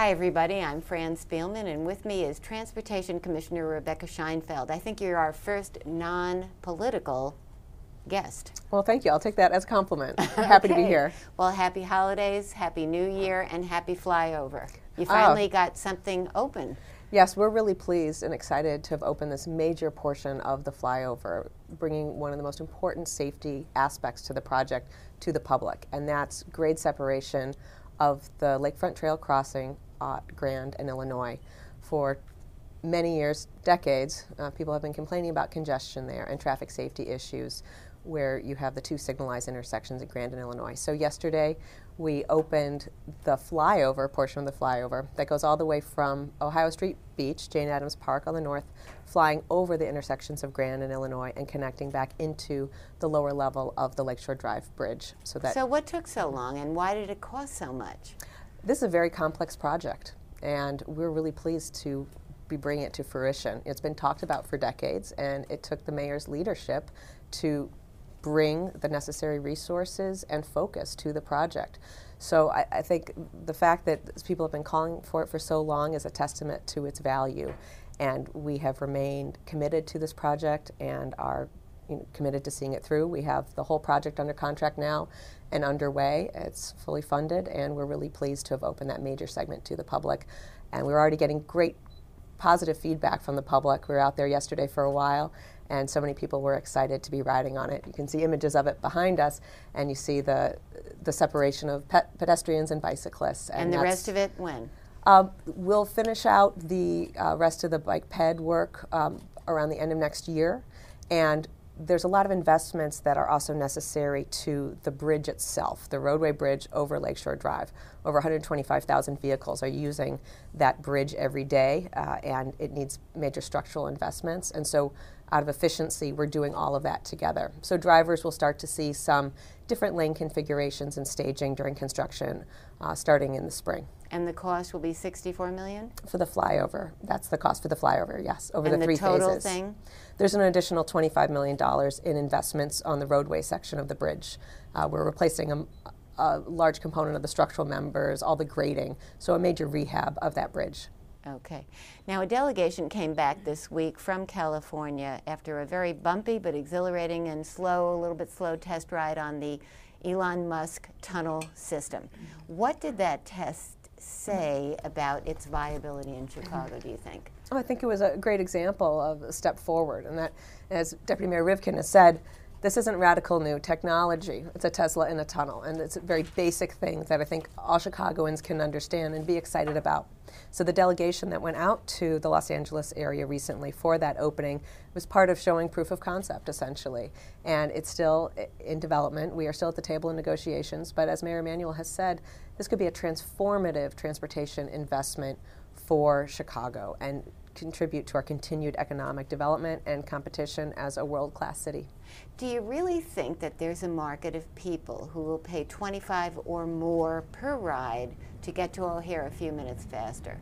Hi, everybody. I'm Fran Spielman, and with me is Transportation Commissioner Rebekah Scheinfeld. I think you're our first non political guest. Well, thank you. I'll take that as a compliment. I'm happy to be here. Well, happy holidays, happy new year, and happy flyover. You Oh. finally got something open. Yes, we're really pleased and excited to have opened this major portion of the flyover, bringing one of the most important safety aspects to the project to the public, and that's grade separation of the Lakefront Trail crossing at Grand and Illinois. For many years, decades, uh, people have been complaining about congestion there and traffic safety issues where you have the two signalized intersections at Grand and Illinois. So yesterday, we opened the flyover portion of the flyover that goes all the way from Ohio Street Beach, Jane Addams Park on the north, flying over the intersections of Grand and Illinois and connecting back into the lower level of the Lakeshore Drive Bridge. So that So, what took so long, and why did it cost so much? This is a very complex project, and we're really pleased to be bringing it to fruition. It's been talked about for decades, and it took the mayor's leadership to bring the necessary resources and focus to the project. So I, I think the fact that people have been calling for it for so long is a testament to its value, and we have remained committed to this project and are you know, committed to seeing it through. We have the whole project under contract now and underway. It's fully funded, and we're really pleased to have opened that major segment to the public. And we're already getting great positive feedback from the public. We were out there yesterday for a while, and so many people were excited to be riding on it. You can see images of it behind us, and you see the the separation of pe- pedestrians and bicyclists. And, the rest of it, when? um, we'll finish out the uh, rest of the bike ped work um, around the end of next year, and there's a lot of investments that are also necessary to the bridge itself, the roadway bridge over Lakeshore Drive. Over 125,000 vehicles are using that bridge every day, uh, and it needs major structural investments. And so, out of efficiency, we're doing all of that together. So, drivers will start to see some different lane configurations and staging during construction uh, starting in the spring And the cost will be 64 million? for the flyover. That's the cost for the flyover, yes, over And the the three total phases. thing? There's an additional $25 million in investments on the roadway section of the bridge. Uh, we're replacing a, a large component of the structural members, all the grading, so a major rehab of that bridge. Okay. Now, a delegation came back this week from California after a very bumpy but exhilarating and slow, a little bit slow test ride on the Elon Musk tunnel system. What did that test say about its viability in Chicago, do you think? Oh, I think it was a great example of a step forward, and that, as Deputy Mayor Rivkin has said, this isn't radical new technology. It's a Tesla in a tunnel, and it's a very basic thing that I think all Chicagoans can understand and be excited about. So the delegation that went out to the Los Angeles area recently for that opening was part of showing proof of concept, essentially. And it's still in development. We are still at the table in negotiations, but as Mayor Emanuel has said, this could be a transformative transportation investment for Chicago and contribute to our continued economic development and competition as a world class city. Do you really think that there's a market of people who will pay 25 or more per ride to get to O'Hare a few minutes faster?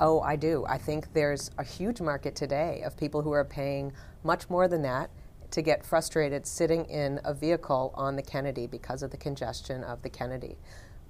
Oh, I do. I think there's a huge market today of people who are paying much more than that to get frustrated sitting in a vehicle on the Kennedy because of the congestion of the Kennedy.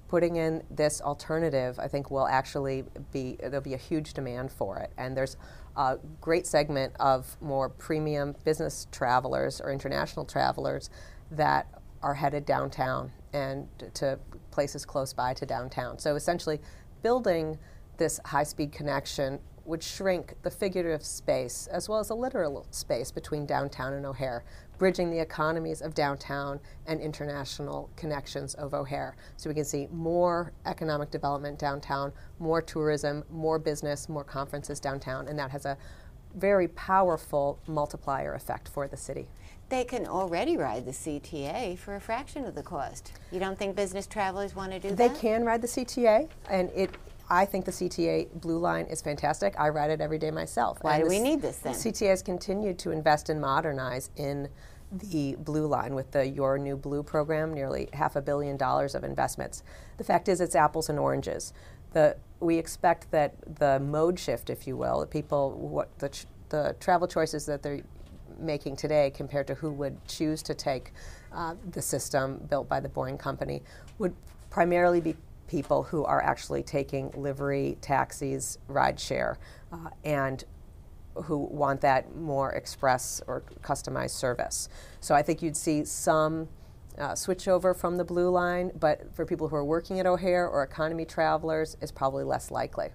Putting in this alternative, I think, will actually be, there'll be a huge demand for it. And there's a great segment of more premium business travelers or international travelers that are headed downtown and to places close by to downtown. So essentially, building this high speed connection would shrink the figurative space as well as the literal space between downtown and O'Hare, bridging the economies of downtown and international connections of O'Hare. So we can see more economic development downtown, more tourism, more business, more conferences downtown, and that has a very powerful multiplier effect for the city. They can already ride the CTA for a fraction of the cost. You don't think business travelers want to do They that? They can ride the CTA, and it. I think the CTA Blue Line is fantastic. I ride it every day myself. Why And do we need this then? CTA has continued to invest and modernize in the Blue Line with the Your New Blue program, nearly half a billion dollars of investments. The fact is, it's apples and oranges. The, we expect that the mode shift, if you will, the people, what the, ch- the travel choices that they're making today compared to who would choose to take uh, the system built by the Boring company would primarily be people who are actually taking livery, taxis, rideshare, uh, and who want that more express or customized service. So I think you'd see some uh, switch over from the blue line, but for people who are working at O'Hare or economy travelers, is probably less likely.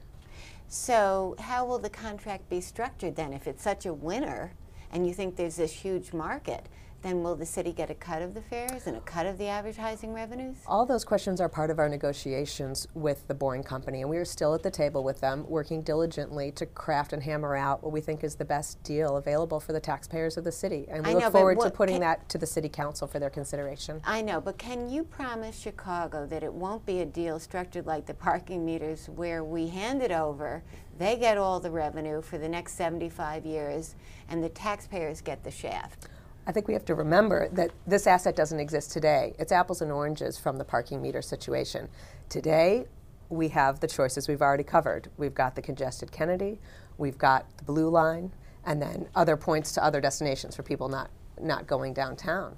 So, how will the contract be structured then? If it's such a winner and you think there's this huge market, then will the city get a cut of the fares and a cut of the advertising revenues? All those questions are part of our negotiations with the Boring Company, and we are still at the table with them, working diligently to craft and hammer out what we think is the best deal available for the taxpayers of the city. And we I look know, forward to putting can- that to the City Council for their consideration. I know, but can you promise Chicago that it won't be a deal structured like the parking meters where we hand it over, they get all the revenue for the next 75 years, and the taxpayers get the shaft? I think we have to remember that this asset doesn't exist today. It's apples and oranges from the parking meter situation. Today, we have the choices we've already covered. We've got the congested Kennedy, we've got the Blue Line, and then other points to other destinations for people not, not going downtown.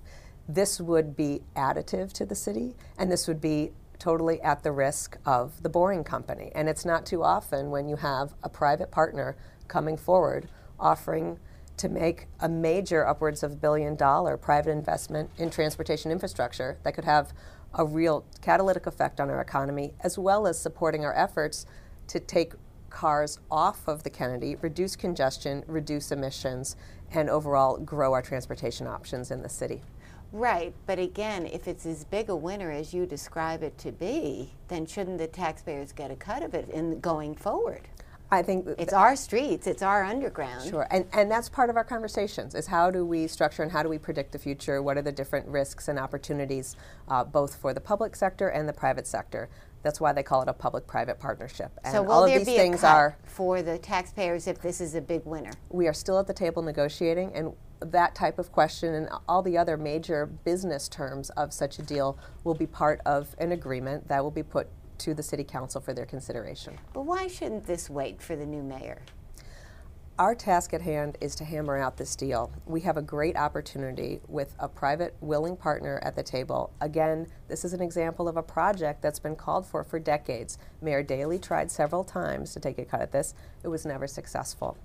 This would be additive to the city, and this would be totally at the risk of the boring company. And it's not too often when you have a private partner coming forward offering to make a major upwards of billion dollar private investment in transportation infrastructure that could have a real catalytic effect on our economy as well as supporting our efforts to take cars off of the Kennedy, reduce congestion, reduce emissions, and overall grow our transportation options in the city. Right, but again, if it's as big a winner as you describe it to be, then shouldn't the taxpayers get a cut of it in going forward? I think It's our streets, it's our underground. Sure, and, and that's part of our conversations is how do we structure and how do we predict the future? What are the different risks and opportunities, uh, both for the public sector and the private sector? That's why they call it a public-private partnership. And So will all of there these be things a cut are for the taxpayers if this is a big winner? we are still at the table negotiating, and that type of question and all the other major business terms of such a deal will be part of an agreement that will be put to the City Council for their consideration. But why shouldn't this wait for the new mayor? Our task at hand is to hammer out this deal. We have a great opportunity with a private willing partner at the table. Again, this is an example of a project that's been called for for decades. Mayor Daley tried several times to take a cut at this. It was never successful.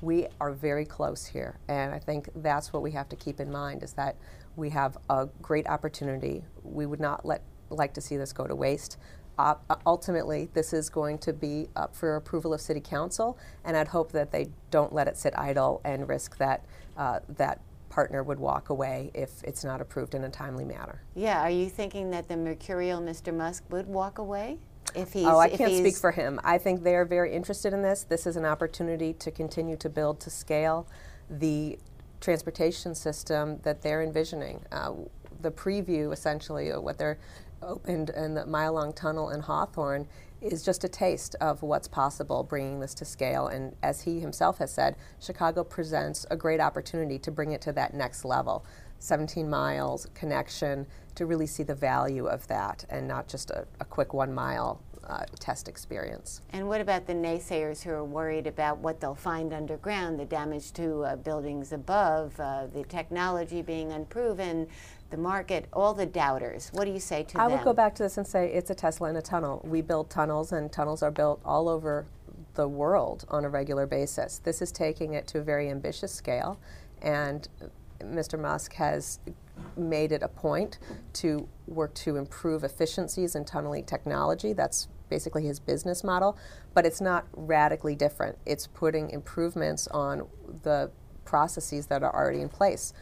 We are very close here, and I think that's what we have to keep in mind is that we have a great opportunity. We would not let like to see this go to waste. Uh, ultimately, this is going to be up for approval of City Council, and I'd hope that they don't let it sit idle and risk that uh, that partner would walk away if it's not approved in a timely manner. Yeah, are you thinking that the mercurial Mr. Musk would walk away? If he's, oh, I can't speak for him. I think they're very interested in this. This is an opportunity to continue to build to scale the transportation system that they're envisioning. Uh, the preview, essentially, of what they're opened in the mile long tunnel in Hawthorne is just a taste of what's possible bringing this to scale. And as he himself has said, Chicago presents a great opportunity to bring it to that next level. 17 miles, connection, to really see the value of that and not just a, a quick one mile uh, test experience. And what about the naysayers who are worried about what they'll find underground, the damage to uh, buildings above, uh, the technology being unproven, the market, all the doubters? What do you say to I them? I would go back to this and say it's a Tesla in a tunnel. We build tunnels, and tunnels are built all over the world on a regular basis. This is taking it to a very ambitious scale, and Mr. Musk has made it a point to work to improve efficiencies in tunneling technology. That's basically his business model, but it's not radically different. It's putting improvements on the processes that are already in place.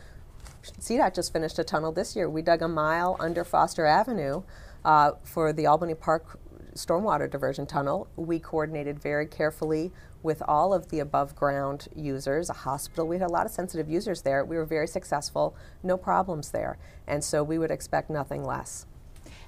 CDOT just finished a tunnel this year. We dug a mile under Foster Avenue uh, for the Albany Park stormwater diversion tunnel. We coordinated very carefully with all of the above ground users, a hospital. We had a lot of sensitive users there. We were very successful, no problems there. And so we would expect nothing less.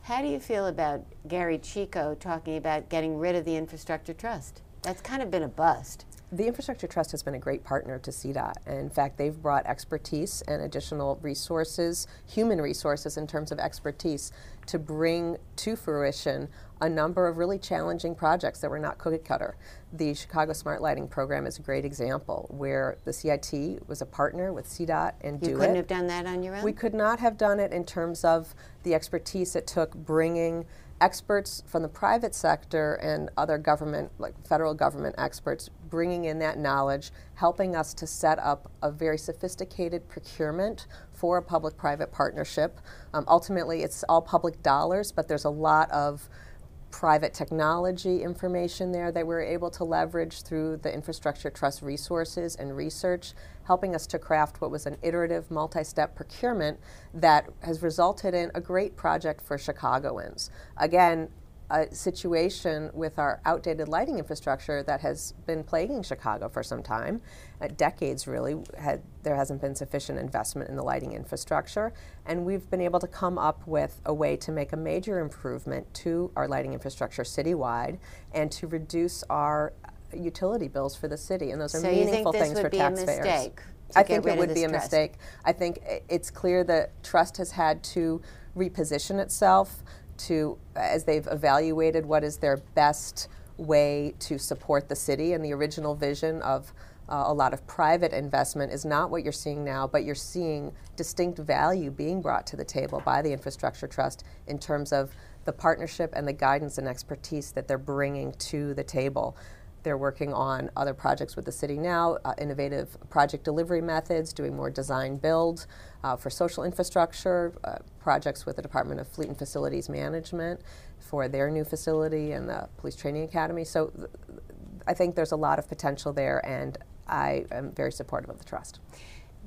How do you feel about Gery Chico talking about getting rid of the infrastructure trust? That's kind of been a bust. The Infrastructure Trust has been a great partner to CDOT. And in fact, they've brought expertise and additional resources, human resources in terms of expertise, to bring to fruition a number of really challenging projects that were not cookie cutter. The Chicago Smart Lighting Program is a great example where the CIT was a partner with CDOT and you do couldn't it. have done that on your own? We could not have done it in terms of the expertise it took bringing experts from the private sector and other government, like federal government experts, bringing in that knowledge, helping us to set up a very sophisticated procurement for a public private partnership. Um, ultimately, it's all public dollars, but there's a lot of private technology information there that we're able to leverage through the Infrastructure Trust resources and research, helping us to craft what was an iterative multi step procurement that has resulted in a great project for Chicagoans. Again, a situation with our outdated lighting infrastructure that has been plaguing Chicago for some time, uh, decades really. Had, there hasn't been sufficient investment in the lighting infrastructure, and we've been able to come up with a way to make a major improvement to our lighting infrastructure citywide and to reduce our utility bills for the city, and those are so meaningful things for be taxpayers. A mistake I think it would be a trust. mistake. I think it's clear that trust has had to reposition itself to as they've evaluated what is their best way to support the city and the original vision of uh, a lot of private investment is not what you're seeing now, but you're seeing distinct value being brought to the table by the Infrastructure Trust in terms of the partnership and the guidance and expertise that they're bringing to the table. They're working on other projects with the city now, uh, innovative project delivery methods, doing more design build uh, for social infrastructure, uh, projects with the Department of Fleet and Facilities Management for their new facility and the Police Training Academy. So th- I think there's a lot of potential there, and I am very supportive of the trust.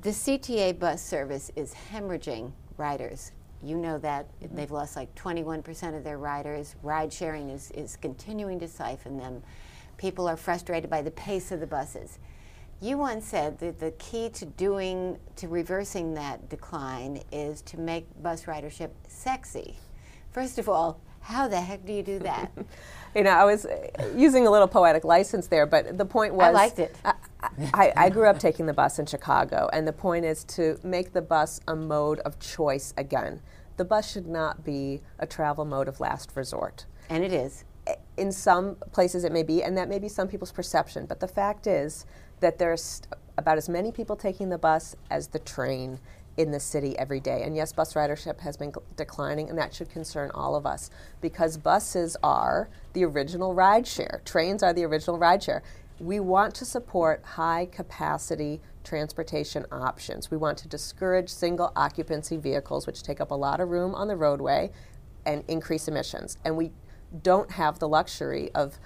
The CTA bus service is hemorrhaging riders. You know that. Mm-hmm. They've lost like 21% of their riders. Ride sharing is, is continuing to siphon them people are frustrated by the pace of the buses. You once said that the key to doing, to reversing that decline is to make bus ridership sexy. First of all, how the heck do you do that? you know, I was uh, using a little poetic license there, but the point was. I liked it. I, I, I, grew up taking the bus in Chicago, and the point is to make the bus a mode of choice again. The bus should not be a travel mode of last resort. And it is in some places it may be, and that may be some people's perception. But the fact is that there's about as many people taking the bus as the train in the city every day. And yes, bus ridership has been declining, and that should concern all of us because buses are the original rideshare. Trains are the original rideshare. We want to support high capacity transportation options. We want to discourage single occupancy vehicles, which take up a lot of room on the roadway and increase emissions. And we don't have the luxury of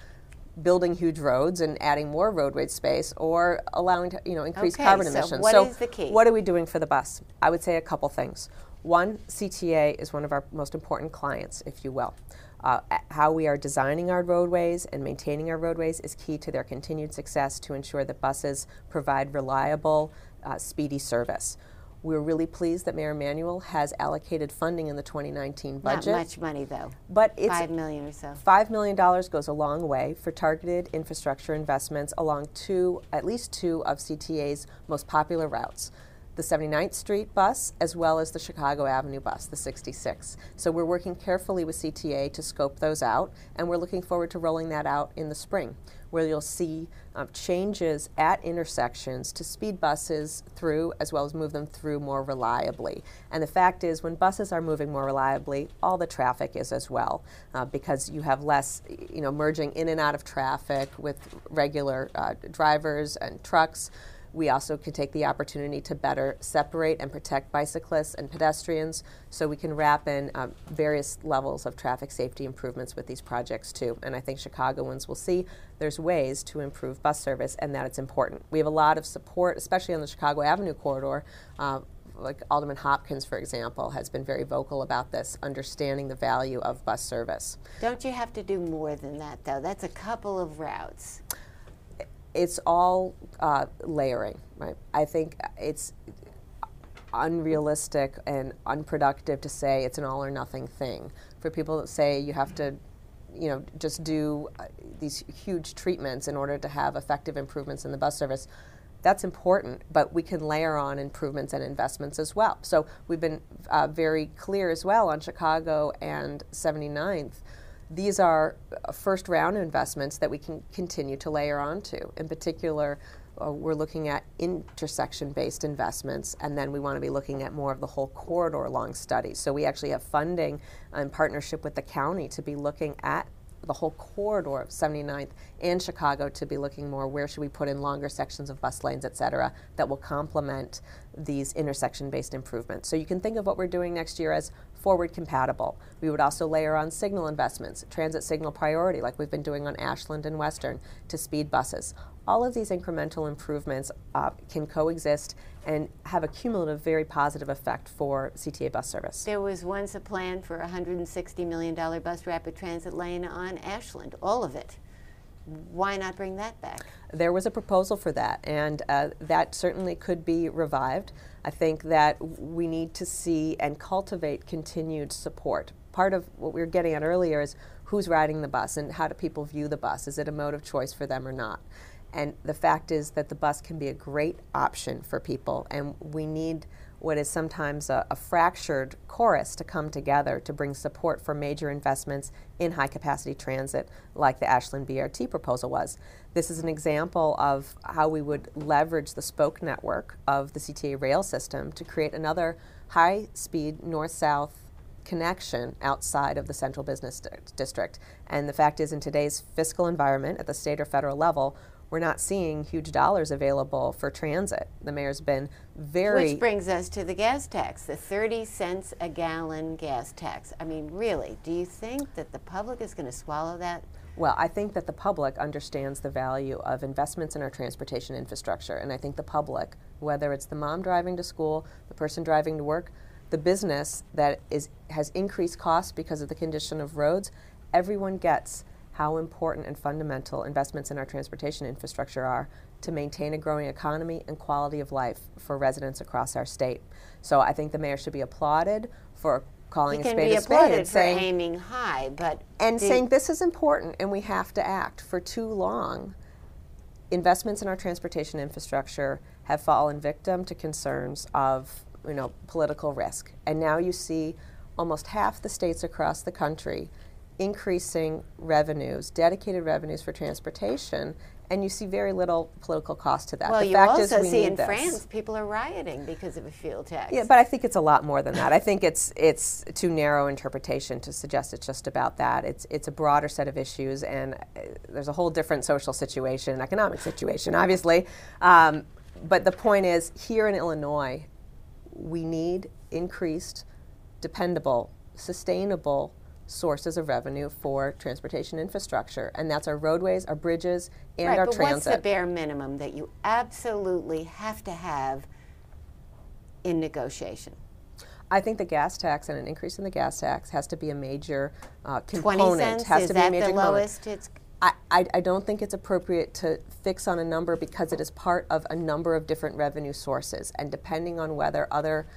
building huge roads and adding more roadway space or allowing to, you know increase okay, carbon so emissions. What so is the key? what are we doing for the bus? I would say a couple things. One, CTA is one of our most important clients, if you will. Uh, how we are designing our roadways and maintaining our roadways is key to their continued success to ensure that buses provide reliable, uh, speedy service. We're really pleased that Mayor Emanuel has allocated funding in the 2019 budget. Not much money, though. But it's five million or so. Five million dollars goes a long way for targeted infrastructure investments along two, at least two of CTA's most popular routes the 79th Street bus as well as the Chicago Avenue bus, the 66. So we're working carefully with CTA to scope those out, and we're looking forward to rolling that out in the spring, where you'll see um, changes at intersections to speed buses through as well as move them through more reliably. And the fact is, when buses are moving more reliably, all the traffic is as well, uh, because you have less, you know, merging in and out of traffic with regular uh, drivers and trucks We also could take the opportunity to better separate and protect bicyclists and pedestrians so we can wrap in um, various levels of traffic safety improvements with these projects too. And I think Chicagoans will see there's ways to improve bus service and that it's important. We have a lot of support, especially on the Chicago Avenue corridor. Uh, like Alderman Hopkins, for example, has been very vocal about this, understanding the value of bus service. Don't you have to do more than that, though? That's a couple of routes it's all uh, layering, right? I think it's unrealistic and unproductive to say it's an all or nothing thing. For people that say you have to, you know, just do uh, these huge treatments in order to have effective improvements in the bus service, that's important, but we can layer on improvements and investments as well. So we've been uh, very clear as well on Chicago and 79th these are uh, first round investments that we can continue to layer onto. In particular, uh, we're looking at intersection based investments, and then we want to be looking at more of the whole corridor long studies. So we actually have funding in partnership with the county to be looking at the whole corridor of 79th and Chicago to be looking more where should we put in longer sections of bus lanes, et cetera, that will complement these intersection based improvements. So you can think of what we're doing next year as forward compatible. We would also layer on signal investments, transit signal priority, like we've been doing on Ashland and Western, to speed buses. All of these incremental improvements uh, can coexist and have a cumulative, very positive effect for CTA bus service. There was once a plan for a $160 million bus rapid transit lane on Ashland, all of it. Why not bring that back? There was a proposal for that, and uh, that certainly could be revived. I think that we need to see and cultivate continued support. Part of what we were getting at earlier is who's riding the bus and how do people view the bus? Is it a mode of choice for them or not? And the fact is that the bus can be a great option for people, and we need what is sometimes a, a, fractured chorus to come together to bring support for major investments in high capacity transit, like the Ashland BRT proposal was. This is an example of how we would leverage the spoke network of the CTA rail system to create another high speed north south connection outside of the central business district. And the fact is, in today's fiscal environment at the state or federal level, we're not seeing huge dollars available for transit. The mayor's been very. Which brings us to the gas tax, the 30 cents a gallon gas tax. I mean, really, do you think that the public is going to swallow that? Well, I think that the public understands the value of investments in our transportation infrastructure. And I think the public, whether it's the mom driving to school, the person driving to work, the business that is, has increased costs because of the condition of roads, everyone gets how important and fundamental investments in our transportation infrastructure are to maintain a growing economy and quality of life for residents across our state. So I think the mayor should be applauded for calling a spade a spade and saying aiming high, but and saying this is important and we have to act. For too long, investments in our transportation infrastructure have fallen victim to concerns of you know political risk, and now you see almost half the states across the country increasing revenues, dedicated revenues for transportation, and you see very little political cost to that. Well, the you fact also is we see in this. France people are rioting because of a fuel tax. Yeah, but I think it's a lot more than that. I think it's it's too narrow interpretation to suggest it's just about that. It's it's a broader set of issues, and uh, there's a whole different social situation, economic situation, obviously. Um, but the point is, here in Illinois, we need increased, dependable, sustainable sources of revenue for transportation infrastructure, and that's our roadways, our bridges, and right, our but transit. What's the bare minimum that you absolutely have to have in negotiation? I think the gas tax and an increase in the gas tax has to be a major uh, component. Twenty cents has is to that be a major the component. lowest? It's I, I, I don't think it's appropriate to fix on a number because it is part of a number of different revenue sources, and depending on whether other,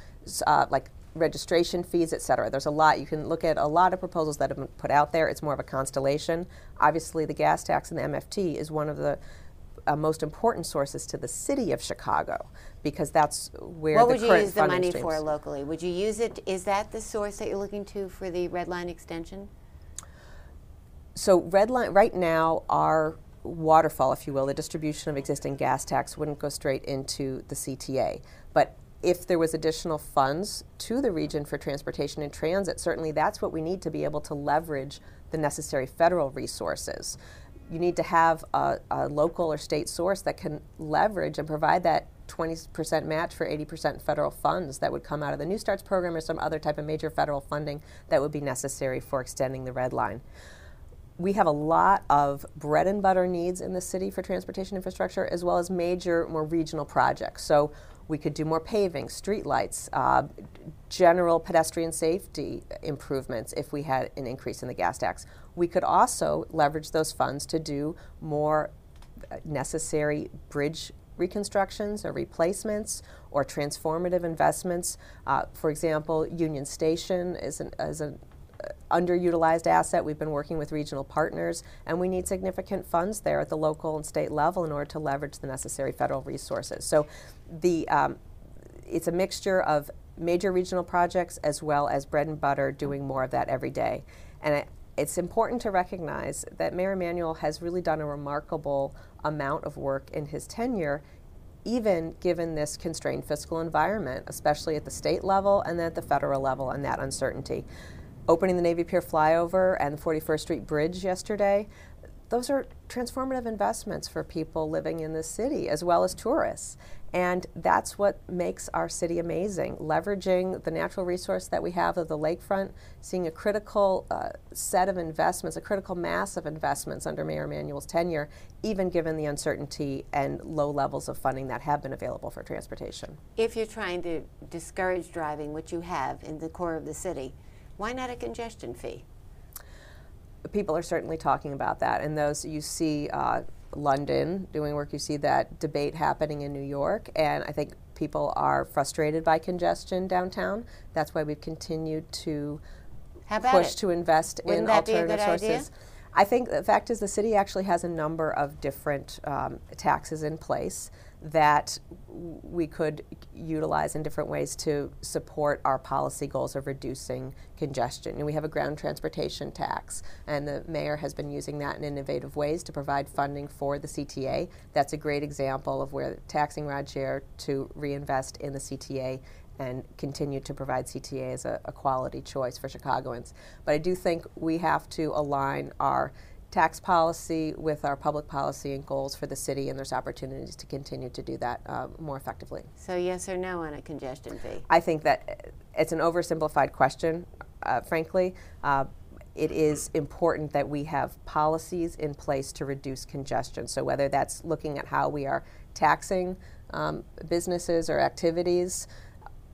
uh, like registration fees, et cetera. There's a lot. You can look at a lot of proposals that have been put out there. It's more of a constellation. Obviously, the gas tax and the MFT is one of the uh, most important sources to the city of Chicago because that's where the charities are located. what the would you use the money streams. for locally? Would you use it? Is that the source that you're looking to for the red line extension? So red line right now our waterfall, if you will, the distribution of existing gas tax wouldn't go straight into the CTA. But if there was additional funds to the region for transportation and transit, certainly that's what we need to be able to leverage the necessary federal resources. you need to have a, a local or state source that can leverage and provide that 20% match for 80% federal funds that would come out of the New Starts program or some other type of major federal funding that would be necessary for extending the red line. We have a lot of bread and butter needs in the city for transportation infrastructure, as well as major, more regional projects. So we could do more paving, streetlights, uh, general pedestrian safety improvements if we had an increase in the gas tax. We could also leverage those funds to do more uh, necessary bridge reconstructions or replacements or transformative investments. Uh, for example, Union Station is an, is uh, underutilized asset. We've been working with regional partners, and we need significant funds there at the local and state level in order to leverage the necessary federal resources. So, the um, it's a mixture of major regional projects as well as bread and butter doing more of that every day. And it, it's important to recognize that Mayor Emanuel has really done a remarkable amount of work in his tenure, even given this constrained fiscal environment, especially at the state level and then at the federal level, and that uncertainty. Opening the Navy Pier flyover and the 41st Street Bridge yesterday, those are transformative investments for people living in the city as well as tourists. And that's what makes our city amazing. Leveraging the natural resource that we have of the lakefront, seeing a critical uh, set of investments, a critical mass of investments under Mayor Emanuel's tenure, even given the uncertainty and low levels of funding that have been available for transportation. If you're trying to discourage driving, which you have in the core of the city, why not a congestion fee? People are certainly talking about that, and those you see. Uh, London doing work, you see that debate happening in New York, and I think people are frustrated by congestion downtown. That's why we've continued to push it? to invest Wouldn't in that be a alternative sources. idea? I think the fact is the city actually has a number of different um, taxes in place that we could utilize in different ways to support our policy goals of reducing congestion. And we have a ground transportation tax, and the mayor has been using that in innovative ways to provide funding for the CTA. That's a great example of where taxing rideshare to reinvest in the CTA and continue to provide CTA as a, a quality choice for Chicagoans. But I do think we have to align our tax policy with our public policy and goals for the city, and there's opportunities to continue to do that uh, more effectively. So yes or no on a congestion fee? I think that it's an oversimplified question, uh, frankly. Uh, it is important that we have policies in place to reduce congestion. So, whether that's looking at how we are taxing um, businesses or activities,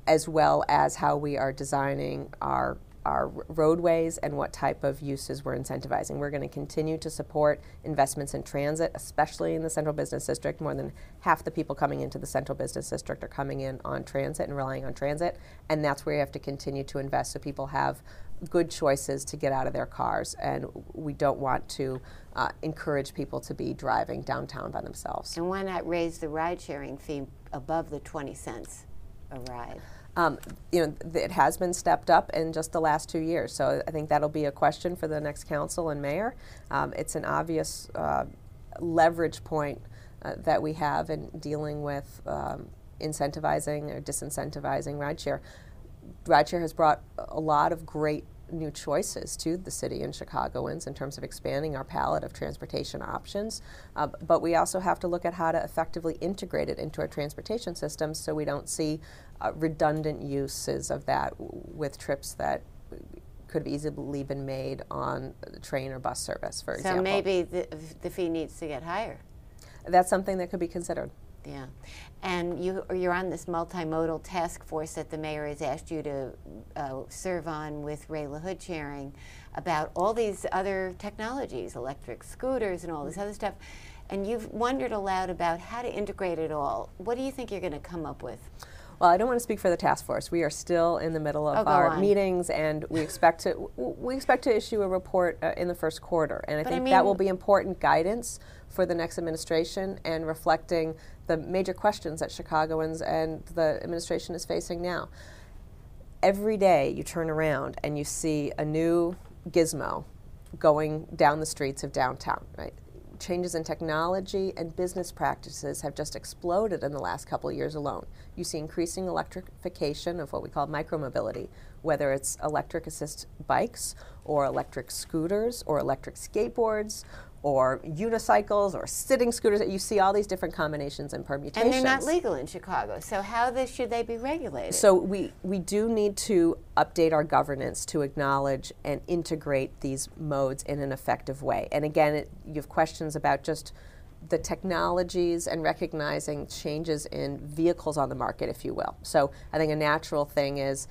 as well as how we are designing our our roadways and what type of uses we're incentivizing. We're going to continue to support investments in transit, especially in the Central Business District. More than half the people coming into the Central Business District are coming in on transit and relying on transit, and that's where you have to continue to invest so people have good choices to get out of their cars. And we don't want to uh, encourage people to be driving downtown by themselves. And why not raise the ride sharing fee above the 20 cents a ride? Um, you know, it has been stepped up in just the last two years. So I think that'll be a question for the next council and mayor. Um, it's an obvious uh, leverage point uh, that we have in dealing with um, incentivizing or disincentivizing rideshare. Rideshare has brought a lot of great new choices to the city and Chicagoans in terms of expanding our palette of transportation options. Uh, but we also have to look at how to effectively integrate it into our transportation systems so we don't see uh, redundant uses of that with trips that could have easily been made on train or bus service, for So example. So maybe the, the fee needs to get higher. That's something that could be considered. Yeah, and you you're on this multimodal task force that the mayor has asked you to uh, serve on with Ray LaHood sharing about all these other technologies, electric scooters, and all this other stuff. And you've wondered aloud about how to integrate it all. What do you think you're going to come up with? Well, I don't want to speak for the task force. We are still in the middle Oh, of go our on. meetings, and we expect to we expect to issue a report uh, in the first quarter. And I But I think that will be important guidance for the next administration and reflecting the major questions that Chicagoans and the administration is facing now. Every day you turn around and you see a new gizmo going down the streets of downtown, right? Changes in technology and business practices have just exploded in the last couple of years alone. You see increasing electrification of what we call micromobility, whether it's electric assist bikes or electric scooters or electric skateboards or unicycles or sitting scooters. You see all these different combinations and permutations. And they're not legal in Chicago. So how this, should they be regulated? So we, we do need to update our governance to acknowledge and integrate these modes in an effective way. And again, it, you have questions about just the technologies and recognizing changes in vehicles on the market, if you will. So I think a natural thing is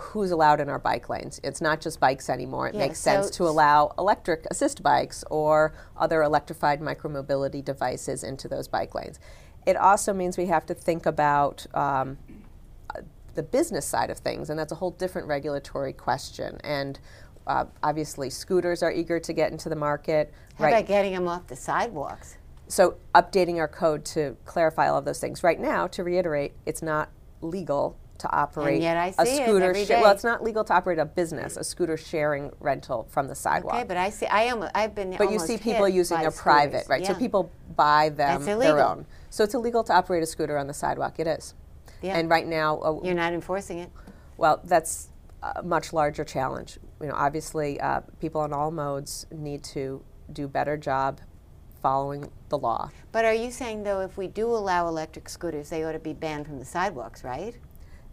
who's allowed in our bike lanes. It's not just bikes anymore. It Yeah, makes so- sense to allow electric assist bikes or other electrified micromobility devices into those bike lanes. It also means we have to think about um, the business side of things, and that's a whole different regulatory question. And uh, obviously, scooters are eager to get into the market. how about getting them off the sidewalks? So updating our code to clarify all of those things. Right now, to reiterate, it's not legal to operate yet I a see it scooter. every Well, it's not legal to operate a business, a scooter sharing rental from the sidewalk. Okay, but I see, I am, I've been But you see people using by a private, scooters. right? So people buy them their own. So it's illegal to operate a scooter on the sidewalk. It is. Yeah. And right now, uh, You're not enforcing it. well, that's a much larger challenge. You know, obviously, uh, people on all modes need to do better job following the law. But are you saying, though, if we do allow electric scooters, they ought to be banned from the sidewalks, right?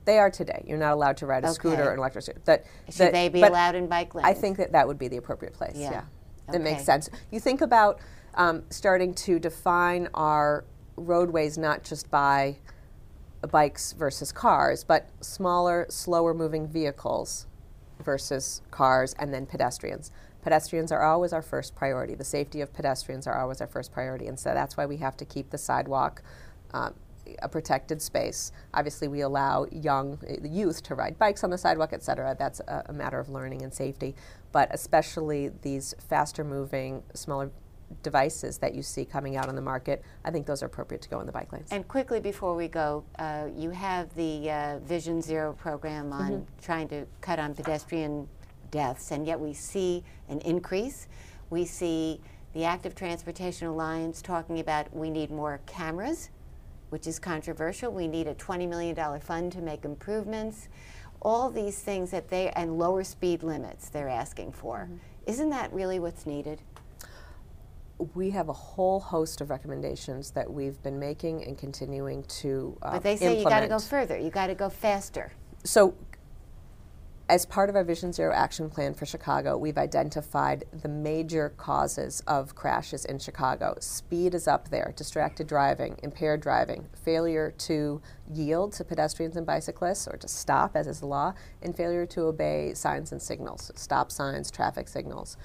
They are today. You're not allowed to ride a scooter or an electric scooter. That, Should that- they be allowed in bike lanes? I think that that would be the appropriate place. Yeah. Yeah, that makes sense. You think about um, starting to define our roadways not just by bikes versus cars, but smaller, slower moving vehicles versus cars, and then pedestrians. Pedestrians are always our first priority. The safety of pedestrians are always our first priority, and so that's why we have to keep the sidewalk um, a protected space. Obviously, we allow young uh, the youth to ride bikes on the sidewalk, et cetera. That's a, a matter of learning and safety. But especially these faster moving, smaller devices that you see coming out on the market, I think those are appropriate to go in the bike lanes. And quickly before we go, uh, you have the uh, Vision Zero program on Mm-hmm. trying to cut on pedestrian deaths, and yet we see an increase. We see the Active Transportation Alliance talking about we need more cameras, which is controversial. We need a $20 million fund to make improvements. All these things that they, and lower speed limits they're asking for. Mm-hmm. Isn't that really what's needed? we have a whole host of recommendations that we've been making and continuing to uh, But they say you got to go further, you got to go faster. So, as part of our Vision Zero action plan for Chicago, we've identified the major causes of crashes in Chicago. Speed is up there, distracted driving, impaired driving, failure to yield to pedestrians and bicyclists or to stop, as is the law, and failure to obey signs and signals, stop signs, traffic signals.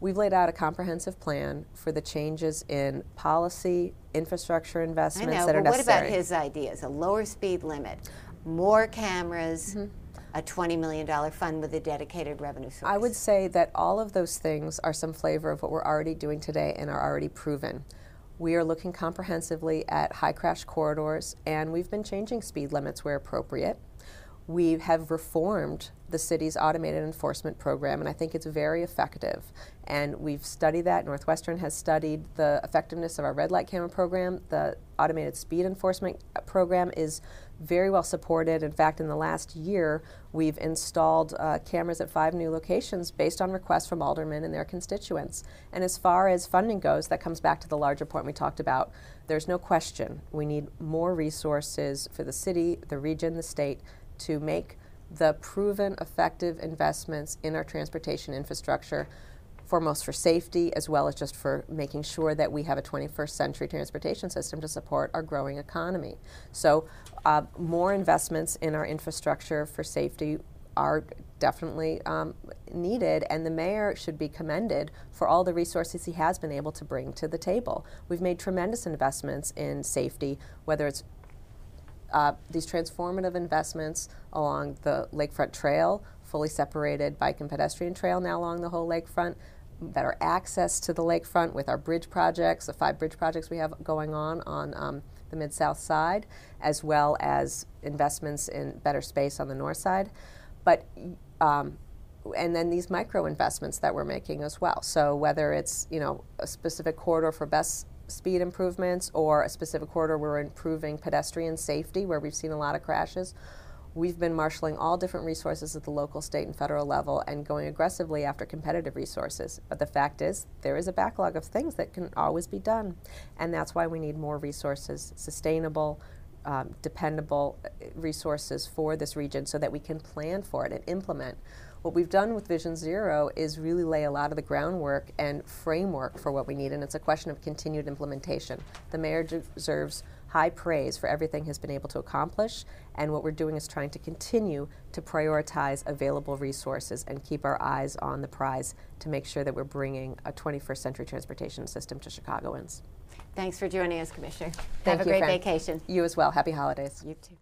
We've laid out a comprehensive plan for the changes in policy, infrastructure I investments know, that are but what about his ideas? A lower speed limit, more cameras, Mm-hmm. A $20 million fund with a dedicated revenue source. I would say that all of those things are some flavor of what we're already doing today and are already proven. We are looking comprehensively at high crash corridors, and we've been changing speed limits where appropriate. We have reformed the city's automated enforcement program, and I think it's very effective. And we've studied that. Northwestern has studied the effectiveness of our red light camera program. The automated speed enforcement program is very well supported. In fact, in the last year, we've installed uh, cameras at five new locations based on requests from aldermen and their constituents. And as far as funding goes, that comes back to the larger point we talked about. There's no question we need more resources for the city, the region, the state to make the proven effective investments in our transportation infrastructure foremost for safety as well as just for making sure that we have a 21st century transportation system to support our growing economy. So, uh, more investments in our infrastructure for safety are definitely um, needed, and the mayor should be commended for all the resources he has been able to bring to the table. We've made tremendous investments in safety, whether it's uh, these transformative investments along the lakefront trail, fully separated bike and pedestrian trail now along the whole lakefront, better access to the lakefront with our bridge projects, the five bridge projects we have going on on um, the mid south side, as well as investments in better space on the north side. But um, and then these micro investments that we're making as well. So whether it's you know a specific corridor for best speed improvements or a specific corridor we're improving pedestrian safety where we've seen a lot of crashes, We've been marshaling all different resources at the local, state, and federal level and going aggressively after competitive resources. But the fact is, there is a backlog of things that can always be done. And that's why we need more resources, sustainable, um, dependable uh, resources for this region so that we can plan for it and implement. What we've done with Vision Zero is really lay a lot of the groundwork and framework for what we need, and it's a question of continued implementation. The mayor deserves high praise for everything he's been able to accomplish, and what we're doing is trying to continue to prioritize available resources and keep our eyes on the prize to make sure that we're bringing a 21st century transportation system to Chicagoans. Thanks for joining us, Commissioner. Thank Have a you, great Fran. vacation. You as well. Happy holidays. You too.